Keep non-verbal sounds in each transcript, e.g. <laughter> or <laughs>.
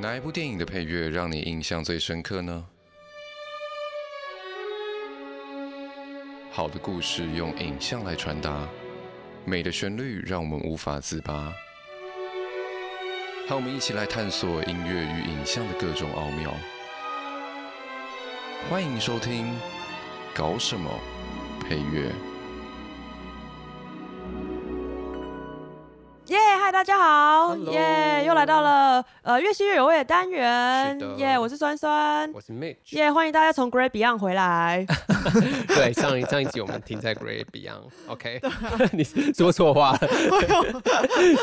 哪一部电影的配乐让你印象最深刻呢？好的故事用影像来传达，美的旋律让我们无法自拔。和我们一起来探索音乐与影像的各种奥妙。欢迎收听《搞什么配乐》。大家好，耶！又来到了呃，越吸越有味的单元，耶！我是酸酸，我是 Mitch，耶！欢迎大家从 Great Beyond 回来。<laughs> 对，上一上一集我们停在 Great Beyond，OK？<laughs> 你说错话了。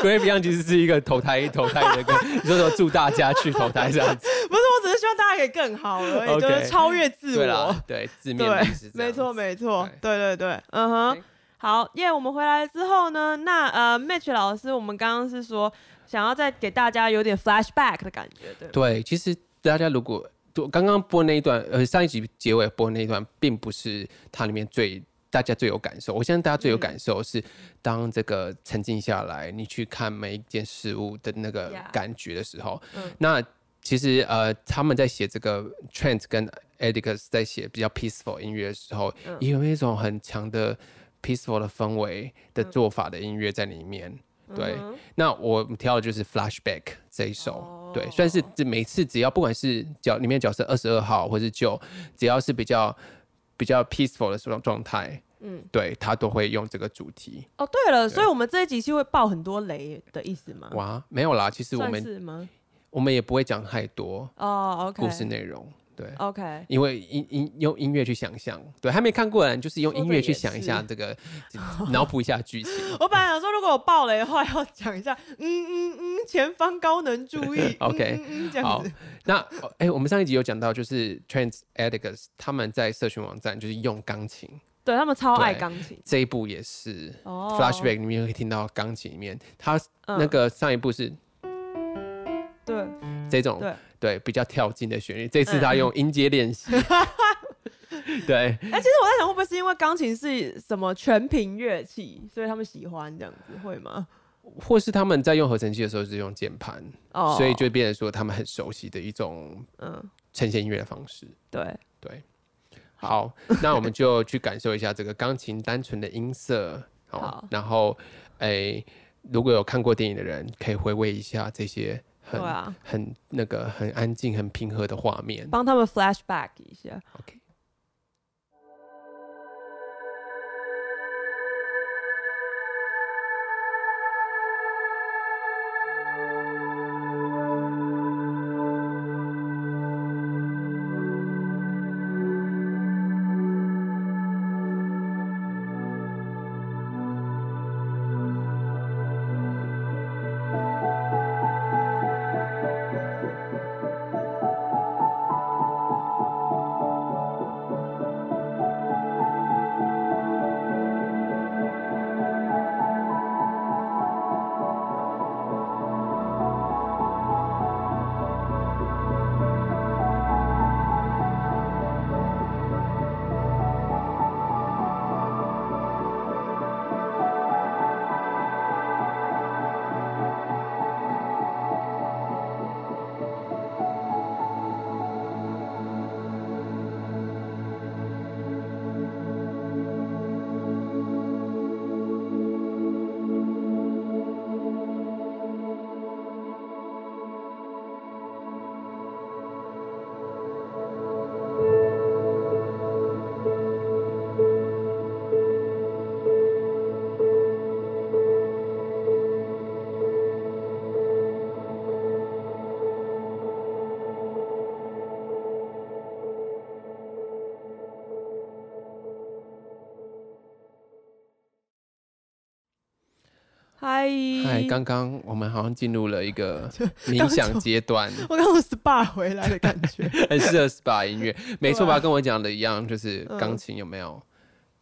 Great Beyond 其实是一个投胎投胎的歌，<laughs> 你说说祝大家去投胎这样子。不是，我只是希望大家可以更好而已，就是超越自我。对，字面意思。没错，没错，对对对，嗯哼。好，耶、yeah！我们回来之后呢，那呃，Mitch 老师，我们刚刚是说想要再给大家有点 flashback 的感觉，对？对，其实大家如果刚刚播那一段，呃，上一集结尾播那一段，并不是它里面最大家最有感受。我相信大家最有感受是当这个沉静下来，你去看每一件事物的那个感觉的时候。Yeah. 那其实呃，他们在写这个 Trent 跟 e d i c u s 在写比较 peaceful 音乐的时候，嗯、也有一种很强的。Peaceful 的氛围的做法的音乐在里面，嗯、对。嗯、那我挑的就是 Flashback 这一首，哦、对，算是每次只要不管是角里面角色二十二号或是九，只要是比较比较 peaceful 的这种状态，嗯，对他都会用这个主题。哦，对了，对所以我们这一集是会爆很多雷的意思吗？哇，没有啦，其实我们我们也不会讲太多哦，OK，故事内容。对，OK，因为音音用音乐去想象，对，还没看过的人就是用音乐去想一下这个，<laughs> 脑补一下剧情。我本来想说，如果我爆雷的话，要讲一下，嗯嗯嗯，前方高能注意，<laughs> OK，嗯，这样子。那哎，我们上一集有讲到，就是 Trans Atticus 他们在社群网站就是用钢琴，对他们超爱钢琴。这一部也是，Flashback 里面可以听到钢琴里面，他那个上一部是，对，这种对。对，比较跳进的旋律。这次他用音阶练习。<laughs> 对，哎、欸，其实我在想，会不会是因为钢琴是什么全频乐器，所以他们喜欢这样子，会吗？或是他们在用合成器的时候是用键盘，哦、所以就变成说他们很熟悉的一种嗯呈现音乐的方式。对对，好，好那我们就去感受一下这个钢琴单纯的音色。好，好然后哎、欸，如果有看过电影的人，可以回味一下这些。很对啊，很那个，很安静、很平和的画面，帮他们 flashback 一下。OK。嗨，嗨！刚刚我们好像进入了一个 <laughs> 冥想阶段。<laughs> 我刚从 SPA 回来的感觉，<laughs> 很适合 SPA 音乐，没错吧？跟我讲的一样，就是钢琴有没有？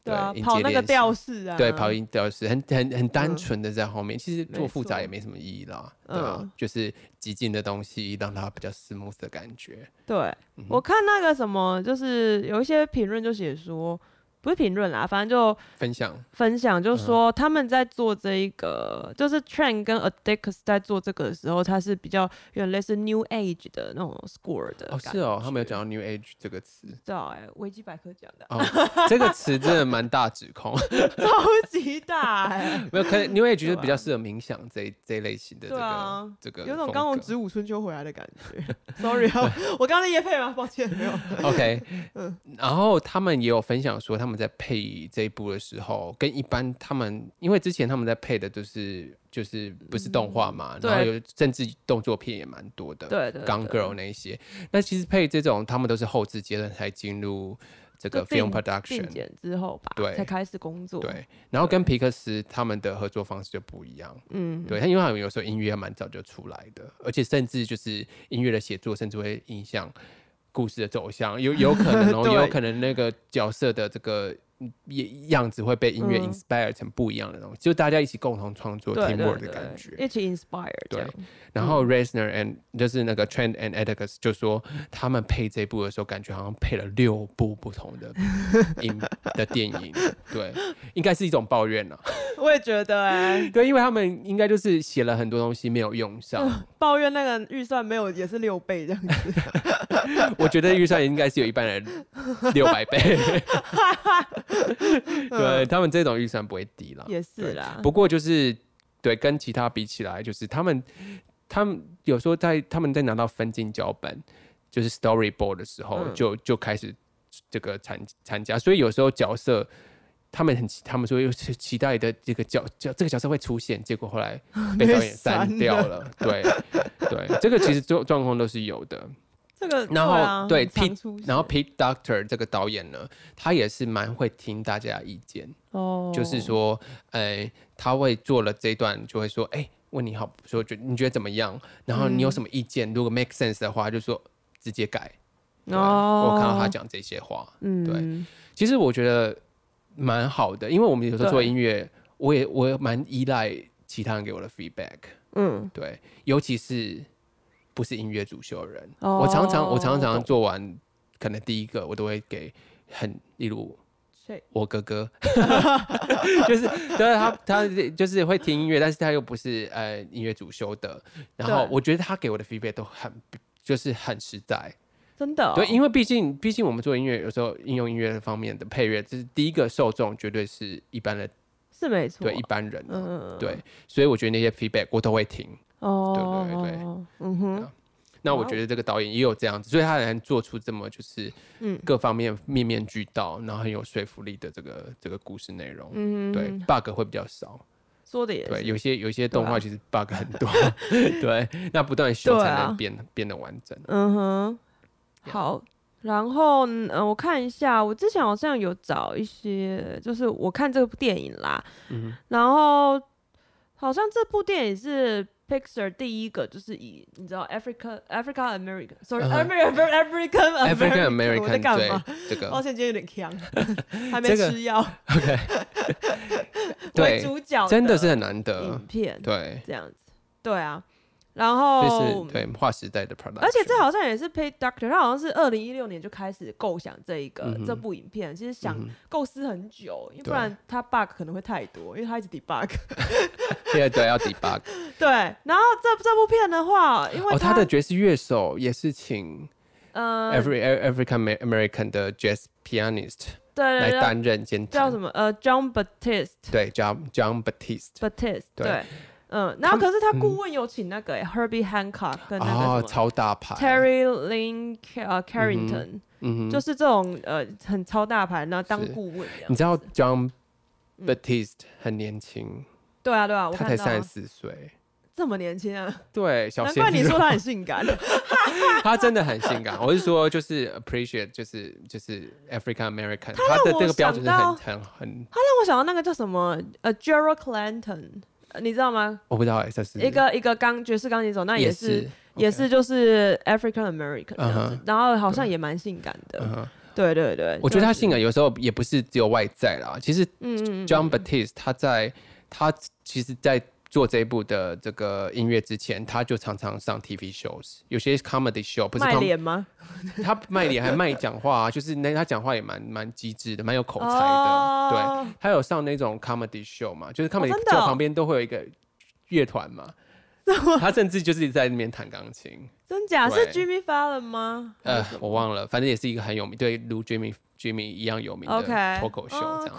对啊，跑那个调式啊，对，跑音调式，很很很单纯的在后面。其实做复杂也没什么意义啦，对啊，就是极尽的东西，让它比较 smooth 的感觉。对，我看那个什么，就是有一些评论就写说。不是评论啦，反正就分享分享，就说他们在做这一个，嗯、就是 Trend 跟 Addicts 在做这个的时候，它是比较有点类似 New Age 的那种 score 的。哦，是哦，他们有讲到 New Age 这个词。知道哎，维基百科讲的。哦，这个词真的蛮大指控，<laughs> 超级大哎。<laughs> 没有，可能 New Age 就是比较适合冥想这一这一类型的这个、啊、这个，有种刚从植物春秋回来的感觉。<laughs> Sorry，我刚刚在夜配吗？抱歉，没有。OK，嗯，然后他们也有分享说他们。在配这一部的时候，跟一般他们，因为之前他们在配的都是就是不是动画嘛，嗯、然后有政治动作片也蛮多的，对对，Gone Girl 那一些。那其实配这种，他们都是后置阶段才进入这个 film production 剪之后吧，对，才开始工作。对，然后跟皮克斯他们的合作方式就不一样，嗯，对，他因为他们有时候音乐蛮早就出来的，而且甚至就是音乐的写作，甚至会影响。故事的走向有有可能哦，也 <laughs> 有可能那个角色的这个样子会被音乐 inspire 成不一样的东西，嗯、就大家一起共同创作 teamwork 的感觉，一起 inspire。对，然后 Resner and 就是那个 Trent and Atticus 就说他们配这部的时候，感觉好像配了六部不同的音 <laughs> 的电影，对，应该是一种抱怨呢。<laughs> 我也觉得哎、欸，<laughs> 对，因为他们应该就是写了很多东西没有用上，嗯、抱怨那个预算没有也是六倍这样子。我觉得预算应该是有一般人六百倍，<laughs> 对他们这种预算不会低了，也是啦。不过就是对跟其他比起来，就是他们他们有时候在他们在拿到分镜脚本，就是 storyboard 的时候，嗯、就就开始这个参参加，所以有时候角色他们很他们说又是期待的这个角角这个角色会出现，结果后来被导演 <laughs> 删掉了。对对，这个其实状状况都是有的。这个，然后对 Pete，然后 Pete Doctor 这个导演呢，他也是蛮会听大家意见。哦，就是说，哎，他会做了这一段就会说，哎，问你好，说觉你觉得怎么样？然后你有什么意见？如果 make sense 的话，就说直接改。哦，我看到他讲这些话，嗯，对，其实我觉得蛮好的，因为我们有时候做音乐，我也我也蛮依赖其他人给我的 feedback，嗯，对，尤其是。不是音乐主修的人，oh, 我常常我常常做完，可能第一个我都会给很，例如我哥哥，<laughs> <laughs> 就是对他他就是会听音乐，但是他又不是呃音乐主修的，然后我觉得他给我的 feedback 都很就是很实在，真的、哦，对，因为毕竟毕竟我们做音乐有时候应用音乐方面的配乐，就是第一个受众绝对是一般的，是没错，对一般人，嗯，对，所以我觉得那些 feedback 我都会听。哦，对对对，嗯哼，那我觉得这个导演也有这样子，所以他能做出这么就是嗯。各方面面面俱到，然后很有说服力的这个这个故事内容，嗯，对，bug 会比较少，说的也对，有些有些动画其实 bug 很多，<laughs> <laughs> 对，那不断修才能变变得完整，嗯哼，好，然后嗯，我看一下，我之前好像有找一些，就是我看这部电影啦，嗯，然后好像这部电影是。Pixar 第一个就是以你知道 Africa Africa American，sorry American African African American 我在干嘛？这个，抱歉，今天有点呛，还没吃药。OK，对主角真的是很难得影片，对，这样子，对啊。然后对划时代的 product，而且这好像也是 Pay Doctor，他好像是二零一六年就开始构想这一个、嗯、这部影片，其实想构思很久，因为不然他 bug 可能会太多，因为他一直 debug。对对，要 debug。<laughs> 对，然后这这部片的话，因为他、哦、他的爵士乐手也是请呃 Every African American 的 jazz pianist 对来担任监叫什么？呃 John Baptiste 对 John John Batiste Batiste 对。嗯，然后可是他顾问有请那个 Herbie Hancock 跟那个什么超大牌 Terry Lynn 呃 Carrington，嗯，就是这种呃很超大牌，然后当顾问。你知道 John Batiste 很年轻，对啊对啊，他才三十四岁，这么年轻啊？对，小难怪你说他很性感，<laughs> 他真的很性感。我是说，就是 appreciate，就是就是 African American，他的这个标准是很很很。他让我想到那个叫什么呃 Gerald Clanton。你知道吗？我不知道哎，这是一个一个钢爵士钢琴手，那也是也是就是 African American 这样子，然后好像也蛮性感的。对对对，我觉得他性感有时候也不是只有外在啦。其实，嗯，John Batiste 他在他其实，在做这一部的这个音乐之前，他就常常上 TV shows，有些 comedy show 不是卖脸吗？他卖脸还卖讲话、啊，就是那他讲话也蛮蛮机智的，蛮有口才的。Oh. 对，他有上那种 comedy show 嘛，就是 comedy show 旁边都会有一个乐团嘛。<laughs> 他甚至就是在那边弹钢琴。真假？是 Jimmy Fallon 吗？呃，我忘了，反正也是一个很有名，对，如 Jimmy Jimmy 一样有名的脱口秀这样子。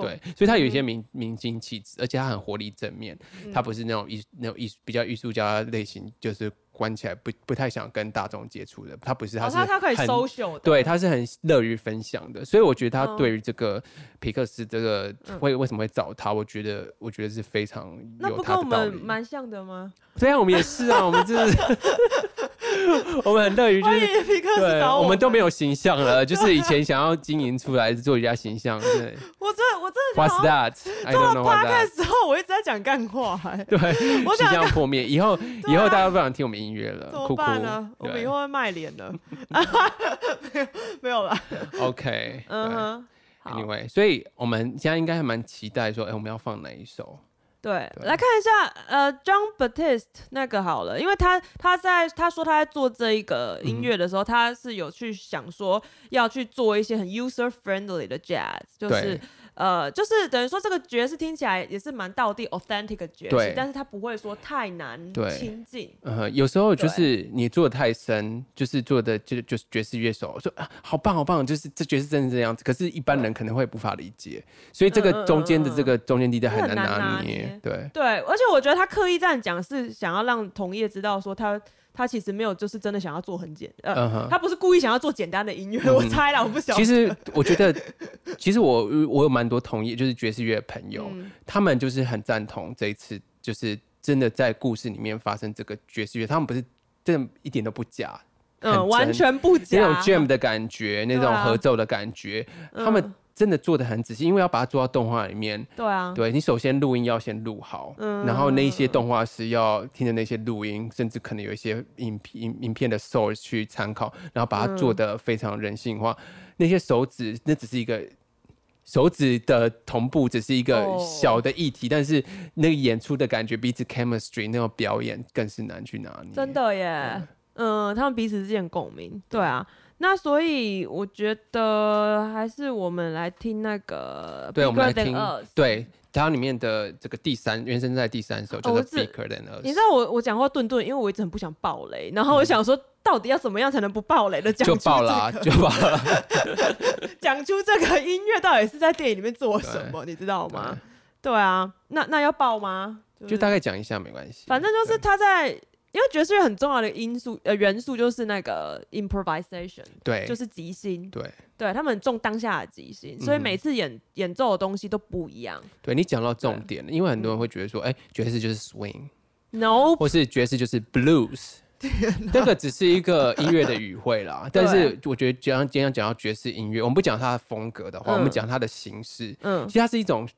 对，所以他有一些明明星气质，而且他很活力正面，他不是那种艺那种艺比较艺术家类型，就是。关起来不不太想跟大众接触的，他不是，他是、哦、他他可以 social 的，对，他是很乐于分享的，所以我觉得他对于这个皮克斯这个会、嗯、为什么会找他，我觉得我觉得是非常有他的道理。那不跟我们蛮像的吗？<laughs> 对啊，我们也是啊，我们就是。<laughs> 我们很乐于就是皮克斯，对，我们都没有形象了，就是以前想要经营出来做一家形象。对，<laughs> 我真的我真的 What's that？做了 podcast 的时候，我一直在讲干话，哎，对，形象破灭，以后以后大家不想听我们音乐了，怎么办呢？我们以后会卖脸的，<laughs> 没有没有了。OK，嗯哼，Anyway，所以我们现在应该还蛮期待说，哎，我们要放哪一首？对，对，来看一下，呃，John Batiste 那个好了，因为他他在他说他在做这一个音乐的时候，嗯，他是有去想说要去做一些很 user friendly 的 jazz，就是。呃，就是等于说这个爵士听起来也是蛮道地 authentic 的爵士，但是它不会说太难亲近。呃，有时候就是你做的太深，就是做的就就是爵士乐手说啊，好棒好棒，就是这爵士真的是这样子，可是一般人可能会无法理解，所以这个中间的这个中间地带很难拿捏。对对，而且我觉得他刻意这样讲是想要让同业知道说他。他其实没有，就是真的想要做很简，呃，uh -huh. 他不是故意想要做简单的音乐，嗯，我猜了，我不晓得。其实我觉得，<laughs> 其实我我有蛮多同意，就是爵士乐的朋友，嗯，他们就是很赞同这一次，就是真的在故事里面发生这个爵士乐，他们不是真的一点都不假，嗯，完全不假，那种 jam 的感觉，那种合奏的感觉，啊，他们。真的做的很仔细，因为要把它做到动画里面。对啊，对你首先录音要先录好，嗯，然后那一些动画师要听着那些录音，甚至可能有一些影影影片的 source 去参考，然后把它做的非常人性化。嗯、那些手指，那只是一个手指的同步，只是一个小的议题，哦、但是那个演出的感觉，彼此 chemistry 那种表演更是难去拿捏。真的耶，嗯，他们彼此之间共鸣，对啊。那所以我觉得还是我们来听那个，对，我们来听，对，它里面的这个第三原声在第三首，就是 Bigger Than Us。你知道我我讲话顿顿，因为我一直很不想爆雷，然后我想说，到底要怎么样才能不爆雷的？就爆了，就爆了。讲出这个音乐到底是在电影里面做什么，你知道吗？对，对啊，那那要爆吗？就是、就大概讲一下没关系，反正就是他在。因为爵士乐很重要的因素呃元素就是那个 improvisation，对，就是即兴，对，对他们很重当下的即兴，所以每次演、嗯、演奏的东西都不一样。对你讲到重点了，因为很多人会觉得说，哎、嗯，爵士就是 swing，no，或是爵士就是 blues，<laughs> 这个只是一个音乐的语汇啦。<laughs> 但是我觉得，就像今天讲到爵士音乐，我们不讲它的风格的话，嗯、我们讲它的形式，嗯，其实它是一种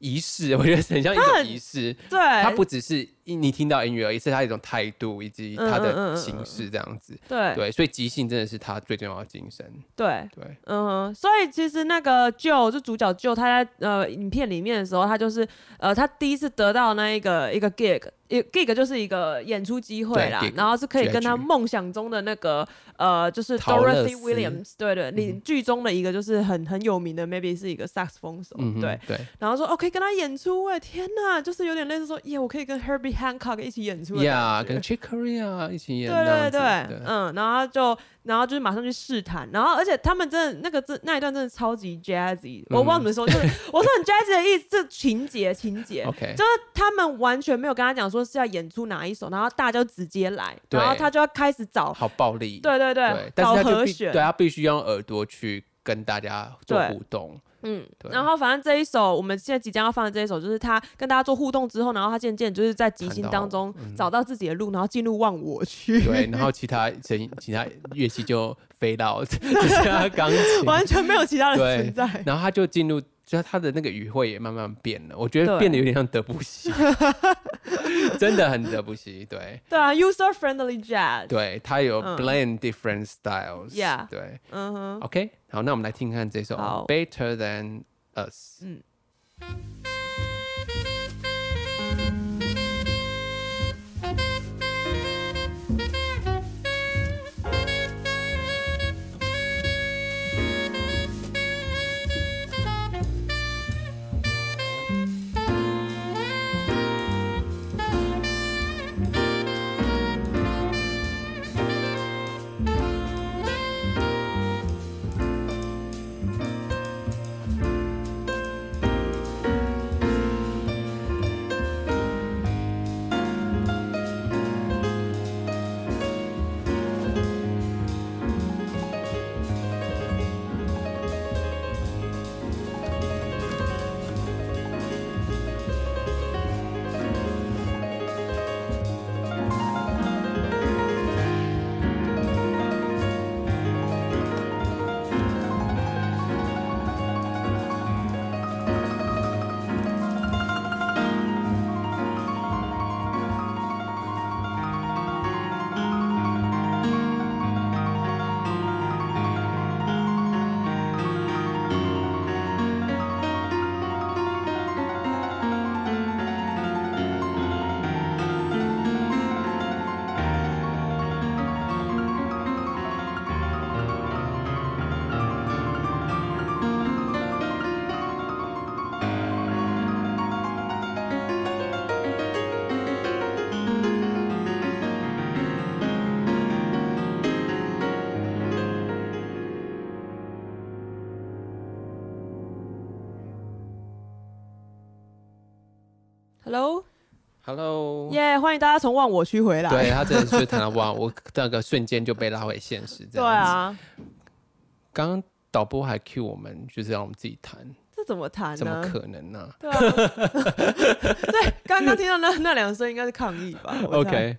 仪式，我觉得很像一种仪式，对，它不只是。你听到音乐而已，是他一种态度以及他的形式这样子。嗯嗯嗯对。对，所以即兴真的是他最重要的精神。对。对，嗯，所以其实那个 Joe 就主角 Joe，他在呃影片里面的时候，他就是呃他第一次得到那一个一个 gig，一 gig 就是一个演出机会啦，然后是可以跟他梦想中的那个呃就是 Dorothy Williams，对对，你剧中的一个就是很很有名的，maybe 是一个萨克斯风手，嗯、对。对，然后说 OK 跟他演出，哎天呐，就是有点类似说，耶，我可以跟 Herbie Hancock 一起演出呀，yeah, 跟 Chick Corea 一起演，对对对，对，嗯，然后就，然后就是马上去试探，然后而且他们真的那个真那一段真的超级 jazzy，嗯、我不知道怎么说，就是 <laughs> 我说很 jazzy 的意思，这情节情节，OK，就是他们完全没有跟他讲说是要演出哪一首，然后大家就直接来，然后他就要开始找，好暴力，对对对，对找和弦，对他必须用耳朵去跟大家做互动。嗯，然后反正这一首我们现在即将要放的这一首，就是他跟大家做互动之后，然后他渐渐就是在即兴当中找到自己的路，然后进入忘我区。对，然后其他声音其他乐器就飞到只剩下钢琴，<laughs> 完全没有其他的存在。然后他就进入，就他的那个语汇也慢慢变了，我觉得变得有点像德布西，真的很德布西。对，对啊，user friendly jazz。对，他有 blend different styles。Yeah，对，嗯哼，OK。好，那我们来听看这首《Better Than Us》。嗯。Hello，Hello，耶！欢迎大家从忘我区回来。对，他真的是谈到忘我，那个瞬间就被拉回现实。对啊，刚刚导播还 cue 我们，就是让我们自己弹。这怎么弹呢？怎么可能呢、啊？对啊，<laughs> 对，刚刚听到那那两声应该是抗议吧？OK，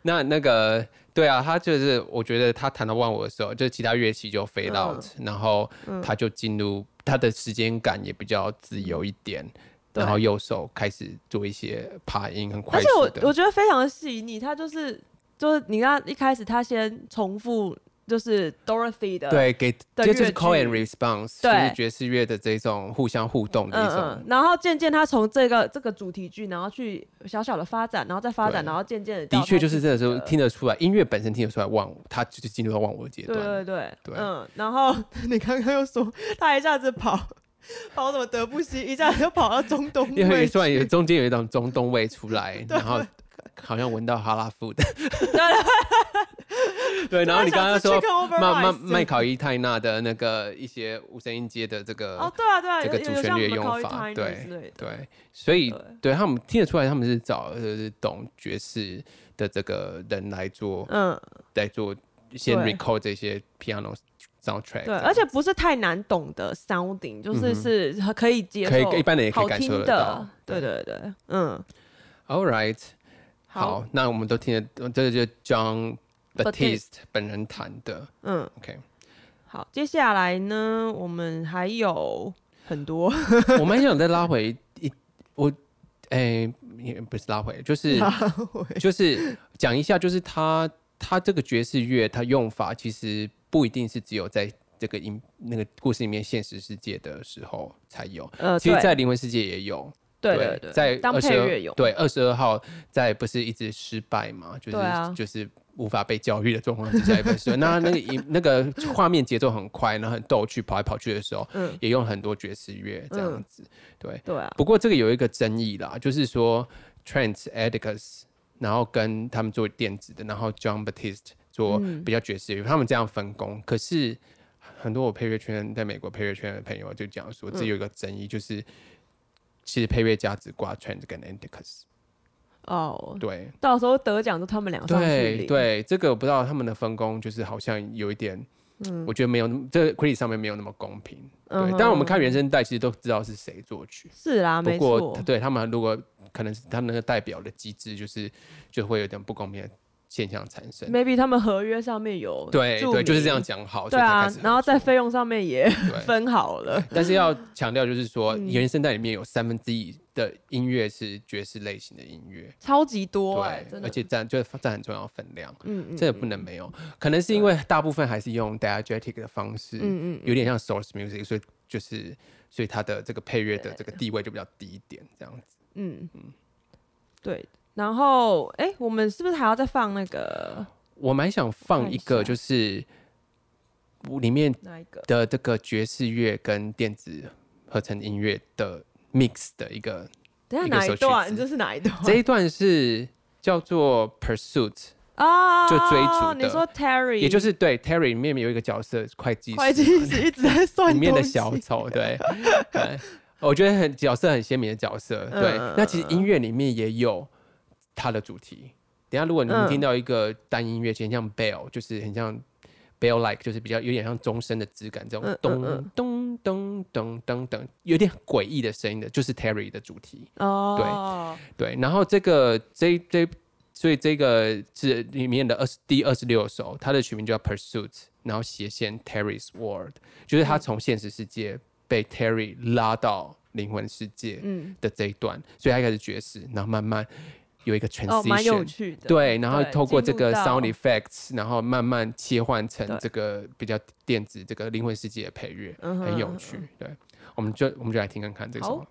那那个对啊，他就是我觉得他弹到忘我的时候，就其他乐器就 fade out，、嗯、然后他就进入他的时间感也比较自由一点。然后右手开始做一些爬音，很快。而且我我觉得非常的细腻，他就是就是你看一开始他先重复就是 Dorothy 的对给就是 call and response，就是爵士乐的这种互相互动的一种。嗯嗯、然后渐渐他从这个这个主题剧，然后去小小的发展，然后再发展，然后渐渐的的确就是这个时候听得出来，音乐本身听得出来忘，他就是进入到忘我的阶段。对对对，对嗯。然后 <laughs> 你刚刚又说他一下子跑。<laughs> 跑什么德布西，一下就跑到中东，因为突然有中间有一种中东味出来，<laughs> 然后好像闻到哈拉夫的，<laughs> 对，然后你刚刚说麦麦麦考伊泰纳的那个一些无声音阶的这个哦，对啊对啊，这个主旋律用法，对对，所以对。他们听得出来，他们是找就是懂爵士的这个人来做，嗯，来做先 record 这些 piano。Soundtrack, 对，而且不是太难懂的 sounding，就是是可以接受，可以一般人也可以感受得到。对对对，嗯。All right，好，那我们都听得，这个就 John Batiste 本人弹的。嗯，OK。好，接下来呢，我们还有很多，<laughs> 我们想再拉回一，我，哎，也不是拉回，就是就是讲一下，就是他他这个爵士乐，他用法其实。不一定是只有在这个音那个故事里面现实世界的时候才有，呃，其实，在灵魂世界也有，对对对，在当配乐有，对二十二号在不是一直失败嘛，就是、啊、就是无法被教育的状况之下一本书，<laughs> 那那个音那个画面节奏很快，然后很逗趣，跑来跑去的时候，嗯，也用很多爵士乐这样子，嗯、对。对啊。不过这个有一个争议啦，就是说 Trent Atticus，然后跟他们做电子的，然后 John Batiste。做比较爵士乐，他们这样分工。可是很多我配乐圈在美国配乐圈的朋友就讲说，这有一个争议，就是其实配乐家只挂 Trend 跟 Anticus。哦，对，到时候得奖都他们两个。对对，这个我不知道他们的分工，就是好像有一点，嗯，我觉得没有这个 credit 上面没有那么公平。对，当然我们看原声带，其实都知道是谁作曲。是啊，没错。不过对他们如果可能是他们那个代表的机制，就是就会有点不公平。现象产生，maybe 他们合约上面有对对，就是这样讲好，对啊，然后在费用上面也 <laughs> 分好了。但是要强调就是说，原声带里面有三分之一的音乐是爵士类型的音乐，超级多，对，而且占就是占很重要分量，嗯嗯，这也不能没有。可能是因为大部分还是用 diegetic 的方式，嗯嗯，有点像 source music，所以就是所以它的这个配乐的这个地位就比较低一点，这样子，嗯。嗯，对。然后，哎，我们是不是还要再放那个？我蛮想放一个，就是里面的这个爵士乐跟电子合成音乐的 mix 的一个。等下哪一段？这是哪一段？这一段是叫做 Pursuit 啊，就追逐的。你说 Terry，也就是对 Terry 里面有一个角色会计师，会计师一直在算里面的小丑，对 <laughs> 对，我觉得很角色很鲜明的角色。对，那其实音乐里面也有。它的主题，等下如果你们听到一个单音乐，其实很像 bell，就是很像 bell like，就是比较有点像钟声的质感，这种咚咚咚咚咚咚，有点诡异的声音的，就是 Terry 的主题。哦，对对，然后这个这这，所以这个是里面的二十第二十六首，它的曲名叫 Pursuit，然后斜线 Terry's World，就是他从现实世界被 Terry 拉到灵魂世界的这一段，所以他开始爵士，然后慢慢。有一个 transition，对，然后透过这个 sound effects，然后慢慢切换成这个比较电子这个灵魂世界的配乐，很有趣。对，我们就我们就来听看看这首。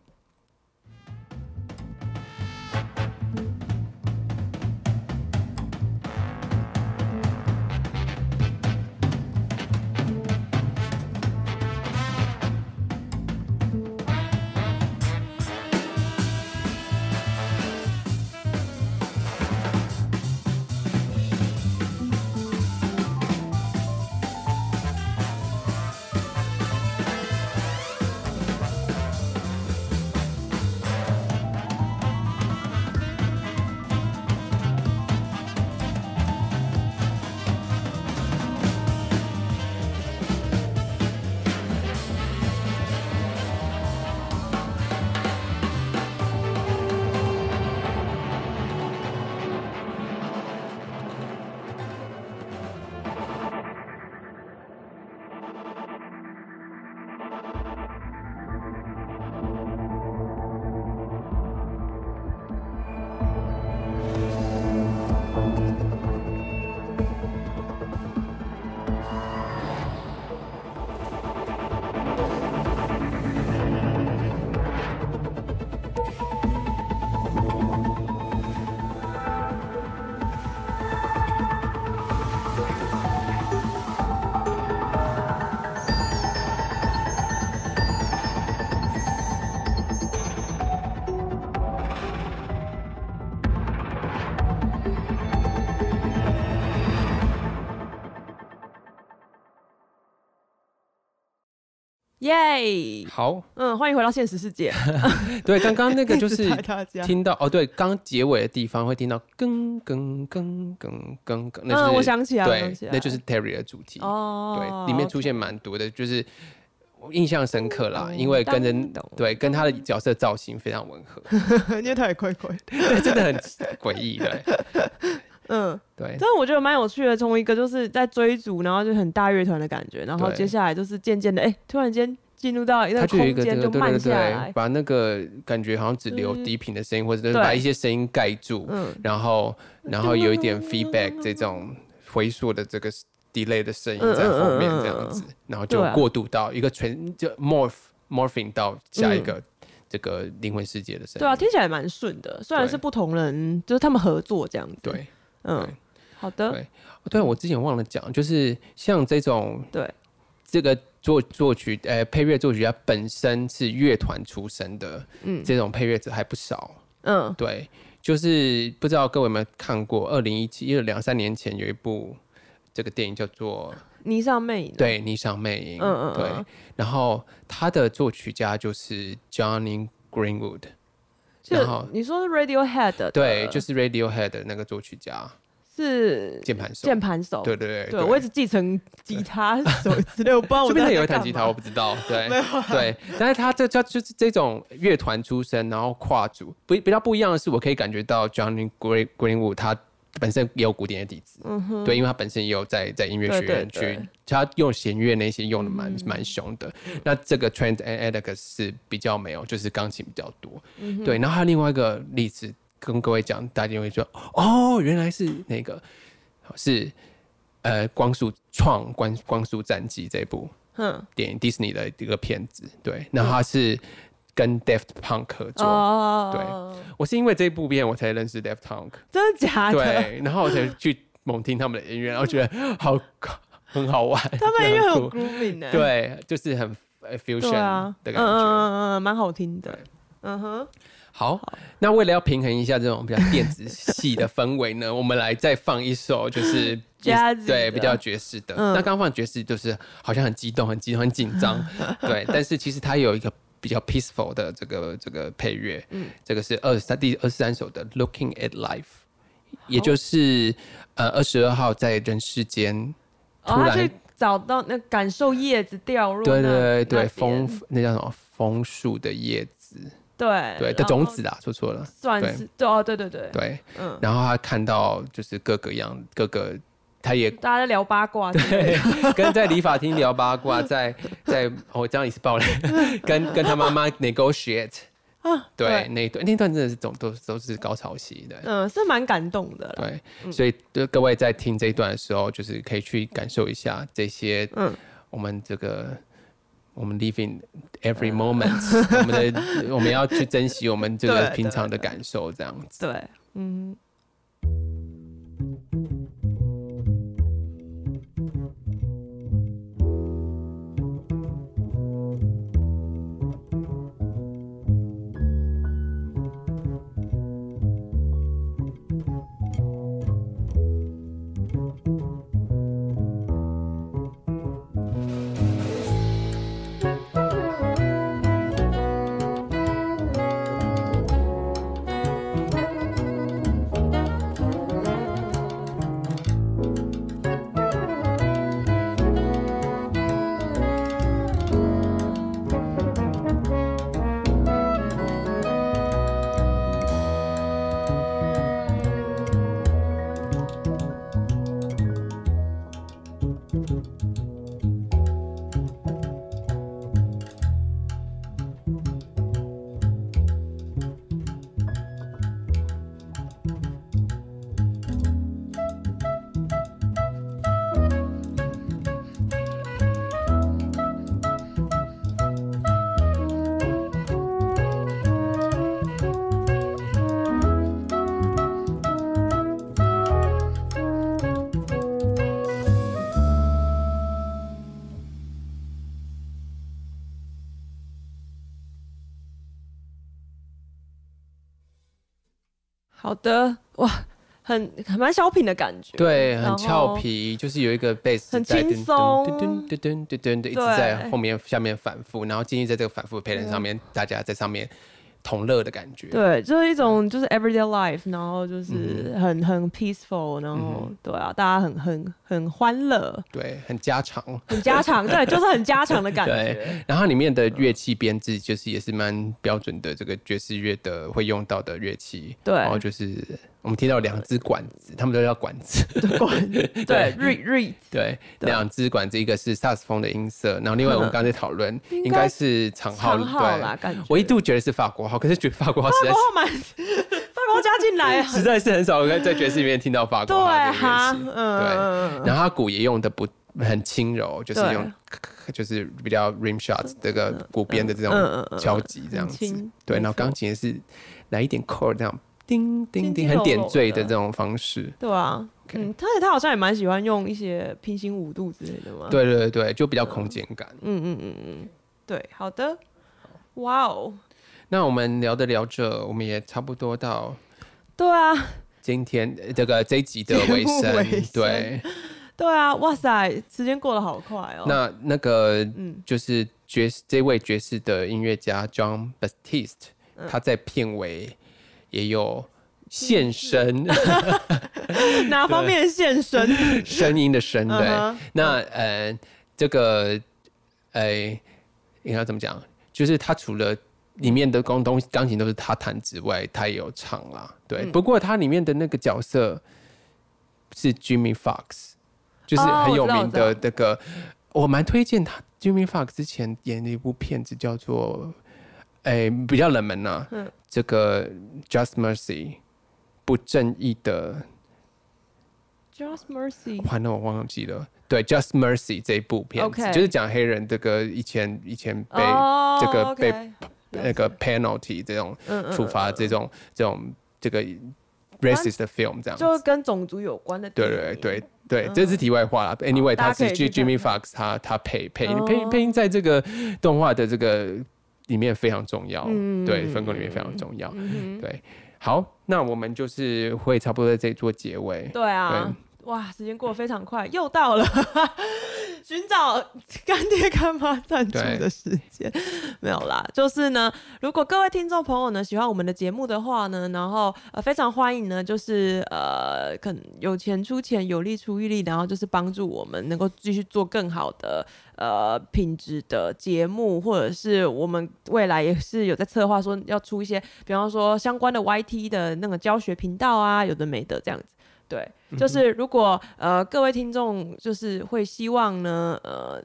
耶！好，嗯，欢迎回到现实世界。<laughs> 对，刚刚那个就是 <laughs> 听到哦，对，刚结尾的地方会听到更更更更更更，那是我想起来，对，那就是 Terry 的主题。哦，对，里面出现蛮多的，就是印象深刻啦，因为跟人对跟他的角色造型非常吻合，<laughs> 因为他也怪怪，对，真的很诡异，对。嗯，对，但是我觉得蛮有趣的，从一个就是在追逐，然后就很大乐团的感觉，然后接下来就是渐渐的，哎、欸，突然间进入到一个空间就慢下来，把那个感觉好像只留低频的声音，嗯、或者是把一些声音盖住，嗯，然后然后有一点 feedback <laughs> 这种回溯的这个 delay 的声音在后面这样子，嗯。嗯嗯嗯然后就过渡到一个全就 morph morphing 到下一个这个灵魂世界的声音，对啊，听起来蛮顺的，虽然是不同人，就是他们合作这样子，对。嗯，好的。对，对，我之前忘了讲，就是像这种对这个作作曲呃配乐作曲家本身是乐团出身的，嗯，这种配乐者还不少。嗯，对，就是不知道各位有没有看过，二零一七，因为两三年前有一部这个电影叫做《霓裳魅影》。对，《霓裳魅影》。嗯嗯，对。然后他的作曲家就是 Johnny Greenwood。然后你说是 Radiohead，对，就是 Radiohead 的那个作曲家。是键盘手，键盘手，对对对，对我一直继承吉他手。之类，我不知道我这边也会弹吉他，我不知道，对，<laughs> 对，但是他这叫就是这种乐团出身，然后跨组，不比较不一样的是，我可以感觉到 Johnny Green Greenwood 他。本身也有古典的底子，嗯、哼对，因为他本身也有在在音乐学院去，他用弦乐那些用的蛮蛮凶的。嗯、那这个 Trent and Atticus 是比较没有，就是钢琴比较多。嗯、对，然后还有另外一个例子跟各位讲，大家会说哦，原来是那个是呃光速创光光速战记这部电影，迪士尼的一个片子。对，然后他是。跟 Deft Punk 合作，oh, 对，我是因为这部片我才认识 Deft Punk，真的假的？对，然后我才去猛听他们的音乐，然后觉得好很好玩，<laughs> 他们音乐很 grooving 的，对，就是很 fusion 的感觉，嗯嗯嗯，蛮好听的，嗯哼。好，那为了要平衡一下这种比较电子系的氛围呢，我们来再放一首就是对比较爵士的。那刚放爵士就是好像很激动、很激动、很紧张，对，但是其实它有一个。比较 peaceful 的这个这个配乐，嗯，这个是二十三第二十三首的 Looking at Life，也就是呃二十二号在人世间突然找到那感受叶子掉落，对对对，枫那叫什么？枫树的叶子，对对的种子啊，说错了，算是对哦，对对对。对，嗯，然后他看到就是各个样各个。他也大家在聊八卦，对，跟在理发厅聊八卦，<laughs> 在在我这样也是爆雷，<laughs> 跟跟他妈妈 negotiate 啊，对，那段那段真的是总都都是高潮戏的，嗯，是蛮感动的，对，所以就各位在听这一段的时候，就是可以去感受一下这些，嗯，我们这个我们 living every moment，<laughs> 我们的我们要去珍惜我们这个平常的感受，这样子，对，嗯。好的，哇，很很蛮小品的感觉，对，很俏皮，就是有一个贝斯很轻松，噔噔噔噔噔噔，一直在后面下面反复，然后进行在这个反复的配乐上面，大家在上面。同乐的感觉，对，就是一种就是 everyday life，然后就是很、嗯、很 peaceful，然后、嗯、对啊，大家很很很欢乐，对，很家常，很家常，对，<laughs> 就是很家常的感觉。对，然后里面的乐器编制就是也是蛮标准的，这个爵士乐的会用到的乐器，对，然后就是。我们听到两只管子，他们都叫管子。管 <laughs> 对，reed reed 对，两只管子，一个是萨克斯风的音色，然后另外我们刚才讨论应该是长号，长号啦，感觉。我一度觉得是法国号，可是觉得法国号实在是法国号蛮，法国号加进来，<laughs> 实在是很少在在爵士里面听到法国号的乐器。对，然后他鼓也用的不很轻柔，就是用就是比较 rim shots 这个鼓边的这种敲击这样子。对，然后钢琴也是来一点 chord 这样。叮叮叮，很点缀的这种方式，对啊.嗯，他他好像也蛮喜欢用一些平行五度之类的嘛，对对对，就比较空间感，嗯嗯嗯嗯，对，好的，哇哦，那我们聊着聊着，我们也差不多到，对啊，今天这个这一集的尾声，尾声对，对啊，哇塞，时间过得好快哦，那那个嗯，就是爵士这位爵士的音乐家 John Baptiste，他在片尾。也有现身，<laughs> 哪方面的现身？<laughs> 声音的声，对。Uh huh. 那呃，这个呃，应该怎么讲？就是他除了里面的钢东钢琴都是他弹之外，他也有唱啦。对，嗯、不过他里面的那个角色是 Jimmy Fox，就是很有名的那个。Oh, 我蛮推荐他 Jimmy Fox 之前演的一部片子叫做。哎、欸，比较冷门呐、这个 Just Mercy 不正义的 Just Mercy，完了我忘记了。对，Just Mercy 这一部片子.就是讲黑人这个以前以前被这个被、oh. 那个 penalty 这种处罚这种这种这个 racist 的 film 这样，就跟种族有关的。对对对对，这是题外话了。Anyway，他是 Jimmy Fox，他他配配配配音在这个动画的这个。里面非常重要，嗯、对，分工里面非常重要，对。好，那我们就是会差不多在这里做结尾。对啊，对哇，时间过得非常快，又到了 <laughs> 寻找干爹干妈赞助的时间。没有啦，就是呢，如果各位听众朋友呢喜欢我们的节目的话呢，然后呃非常欢迎呢，就是呃可能有钱出钱，有力出力，然后就是帮助我们能够继续做更好的。呃，品质的节目，或者是我们未来也是有在策划说要出一些，比方说相关的 YT 的那个教学频道啊，有的没的这样子。对，就是如果呃各位听众就是会希望呢，呃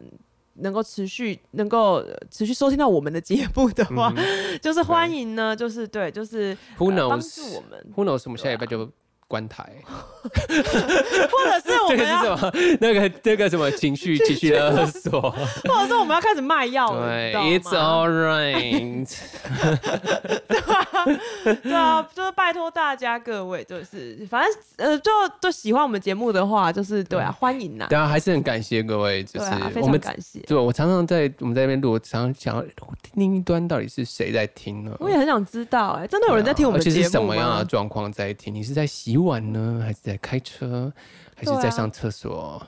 能够持续能够持续收听到我们的节目的话，嗯、<laughs> 就是欢迎呢，就是对，就是帮 Who knows? 助我们。Who knows？我们下礼拜就。关台，或者是我们要是什么？那个那个什么情绪情绪勒索，<laughs> 或者是我们要开始卖药了。对，It's all right。<laughs> 对啊，对啊，就是拜托大家各位，就是反正呃，就就喜欢我们节目的话，就是对啊，欢迎呐。对啊，还是很感谢各位，就是我们感谢。对，我常常在我们在那边录，我常常想要另一端到底是谁在听呢？我也很想知道，哎，真的有人在听我们节目是什么样的状况在听？你是在洗？洗碗呢，还是在开车，还是在上厕所？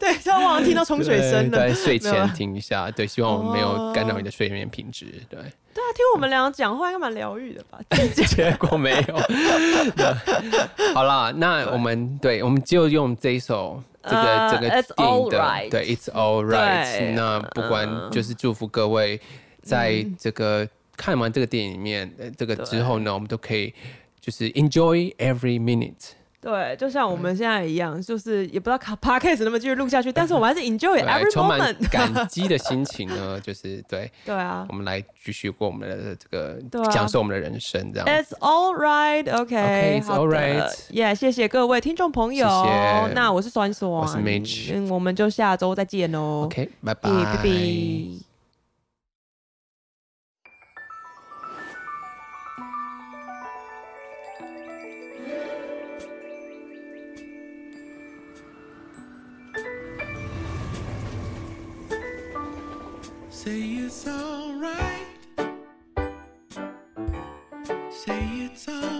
对，希望忘了听到冲水声了。对，睡前听一下，对，希望我们没有干扰你的睡眠品质。对，对啊，听我们俩讲话应该蛮疗愈的吧？<laughs> 结果没有。<laughs> 好了，那我们对，我们就用这一首这个这个电影的，对，It's all right。那不管就是祝福各位，在这个看完这个电影里面，这个之后呢，我们都可以。就是 enjoy every minute，对，就像我们现在一样，就是也不知道卡 <laughs> podcast 能不能继续录下去，但是我们还是 enjoy every moment，充满感激的心情呢，就是对，<laughs> 对啊，我们来继续过我们的这个享受我们的人生，这样。It's all right，OK，It's all right，Yeah，谢谢各位听众朋友，那我是酸酸，我是 Mitch，嗯，我们就下周再见喽，OK，拜拜，拜拜。Say it's alright. Say it's alright.